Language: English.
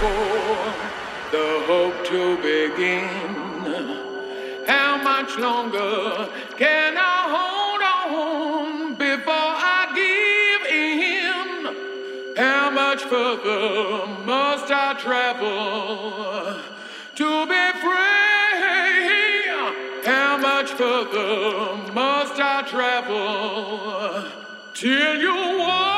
for the hope to begin. How much longer can I hold on before I give in? How much further must I travel to be free? How much further must I travel till you walk?